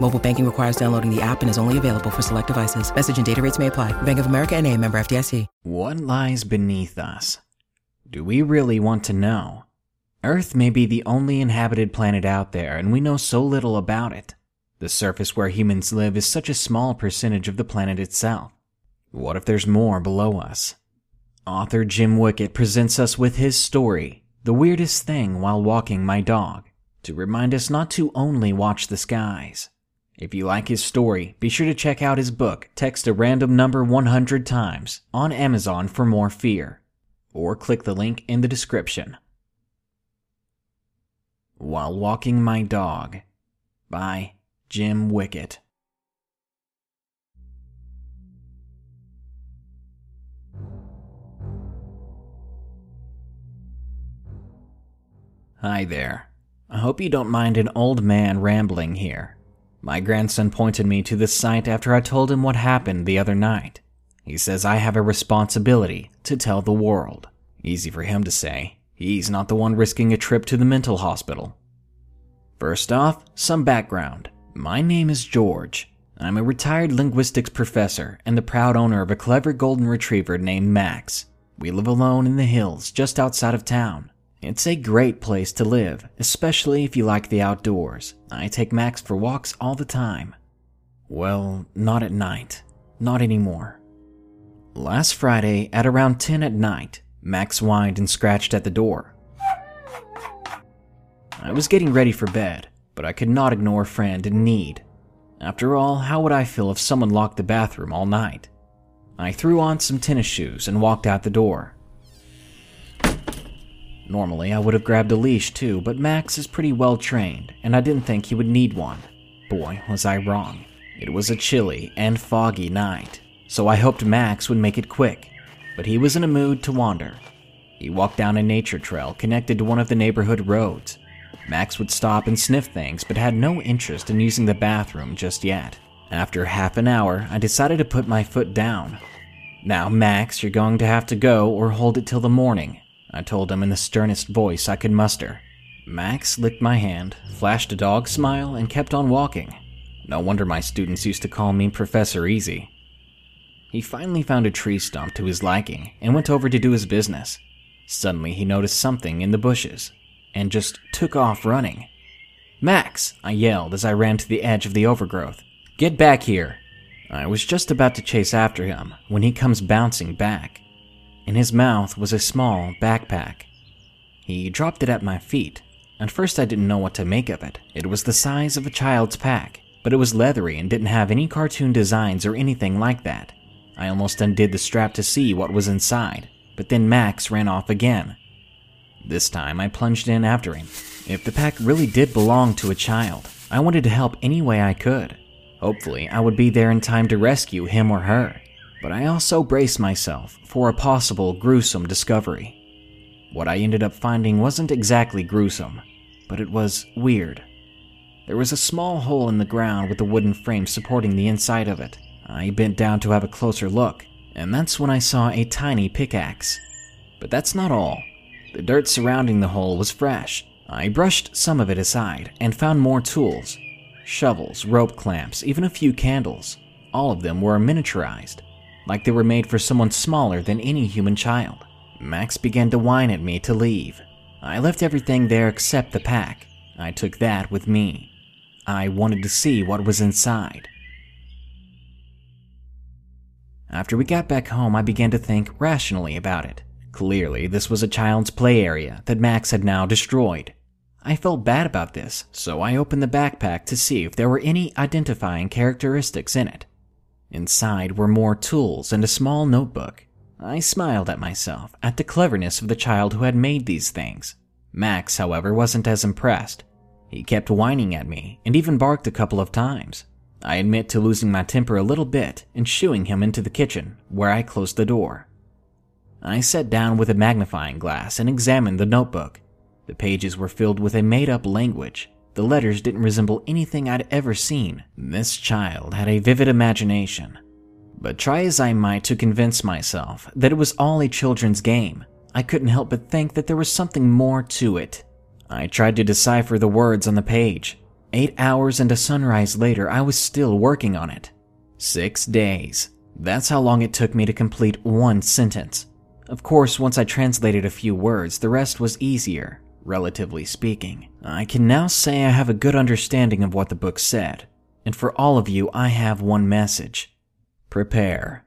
Mobile banking requires downloading the app and is only available for select devices. Message and data rates may apply. Bank of America and a member FDIC. What lies beneath us? Do we really want to know? Earth may be the only inhabited planet out there, and we know so little about it. The surface where humans live is such a small percentage of the planet itself. What if there's more below us? Author Jim Wickett presents us with his story, The Weirdest Thing While Walking My Dog, to remind us not to only watch the skies. If you like his story, be sure to check out his book, Text a Random Number 100 Times, on Amazon for more fear, or click the link in the description. While Walking My Dog by Jim Wickett. Hi there. I hope you don't mind an old man rambling here. My grandson pointed me to this site after I told him what happened the other night. He says I have a responsibility to tell the world. Easy for him to say. He's not the one risking a trip to the mental hospital. First off, some background. My name is George. I'm a retired linguistics professor and the proud owner of a clever golden retriever named Max. We live alone in the hills just outside of town. It's a great place to live, especially if you like the outdoors. I take Max for walks all the time. Well, not at night. Not anymore. Last Friday, at around 10 at night, Max whined and scratched at the door. I was getting ready for bed, but I could not ignore a friend in need. After all, how would I feel if someone locked the bathroom all night? I threw on some tennis shoes and walked out the door. Normally, I would have grabbed a leash too, but Max is pretty well trained, and I didn't think he would need one. Boy, was I wrong. It was a chilly and foggy night, so I hoped Max would make it quick, but he was in a mood to wander. He walked down a nature trail connected to one of the neighborhood roads. Max would stop and sniff things, but had no interest in using the bathroom just yet. After half an hour, I decided to put my foot down. Now, Max, you're going to have to go or hold it till the morning, I told him in the sternest voice I could muster. Max licked my hand, flashed a dog smile, and kept on walking. No wonder my students used to call me Professor Easy. He finally found a tree stump to his liking and went over to do his business. Suddenly, he noticed something in the bushes and just took off running. Max! I yelled as I ran to the edge of the overgrowth. Get back here! I was just about to chase after him when he comes bouncing back. In his mouth was a small backpack. He dropped it at my feet. At first, I didn't know what to make of it. It was the size of a child's pack, but it was leathery and didn't have any cartoon designs or anything like that. I almost undid the strap to see what was inside, but then Max ran off again. This time, I plunged in after him. If the pack really did belong to a child, I wanted to help any way I could. Hopefully, I would be there in time to rescue him or her but I also braced myself for a possible gruesome discovery. What I ended up finding wasn't exactly gruesome, but it was weird. There was a small hole in the ground with a wooden frame supporting the inside of it. I bent down to have a closer look, and that's when I saw a tiny pickaxe. But that's not all. The dirt surrounding the hole was fresh. I brushed some of it aside and found more tools shovels, rope clamps, even a few candles. All of them were miniaturized like they were made for someone smaller than any human child. Max began to whine at me to leave. I left everything there except the pack. I took that with me. I wanted to see what was inside. After we got back home, I began to think rationally about it. Clearly, this was a child's play area that Max had now destroyed. I felt bad about this, so I opened the backpack to see if there were any identifying characteristics in it. Inside were more tools and a small notebook. I smiled at myself at the cleverness of the child who had made these things. Max, however, wasn't as impressed. He kept whining at me and even barked a couple of times. I admit to losing my temper a little bit and shooing him into the kitchen, where I closed the door. I sat down with a magnifying glass and examined the notebook. The pages were filled with a made up language. The letters didn't resemble anything I'd ever seen. This child had a vivid imagination. But try as I might to convince myself that it was all a children's game, I couldn't help but think that there was something more to it. I tried to decipher the words on the page. Eight hours and a sunrise later, I was still working on it. Six days. That's how long it took me to complete one sentence. Of course, once I translated a few words, the rest was easier, relatively speaking. I can now say I have a good understanding of what the book said. And for all of you, I have one message prepare.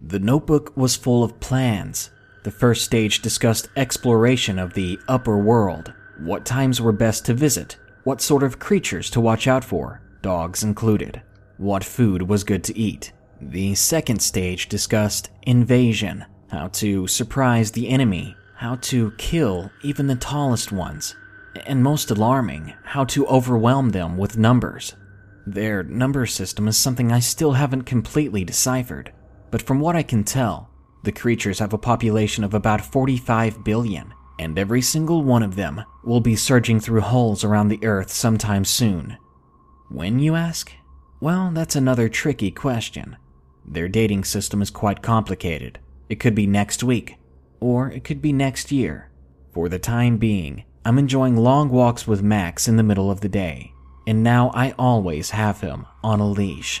The notebook was full of plans. The first stage discussed exploration of the upper world, what times were best to visit, what sort of creatures to watch out for, dogs included, what food was good to eat. The second stage discussed invasion, how to surprise the enemy, how to kill even the tallest ones, and most alarming, how to overwhelm them with numbers. Their number system is something I still haven't completely deciphered, but from what I can tell, the creatures have a population of about 45 billion, and every single one of them will be surging through holes around the Earth sometime soon. When, you ask? Well, that's another tricky question. Their dating system is quite complicated. It could be next week, or it could be next year. For the time being, I'm enjoying long walks with Max in the middle of the day, and now I always have him on a leash.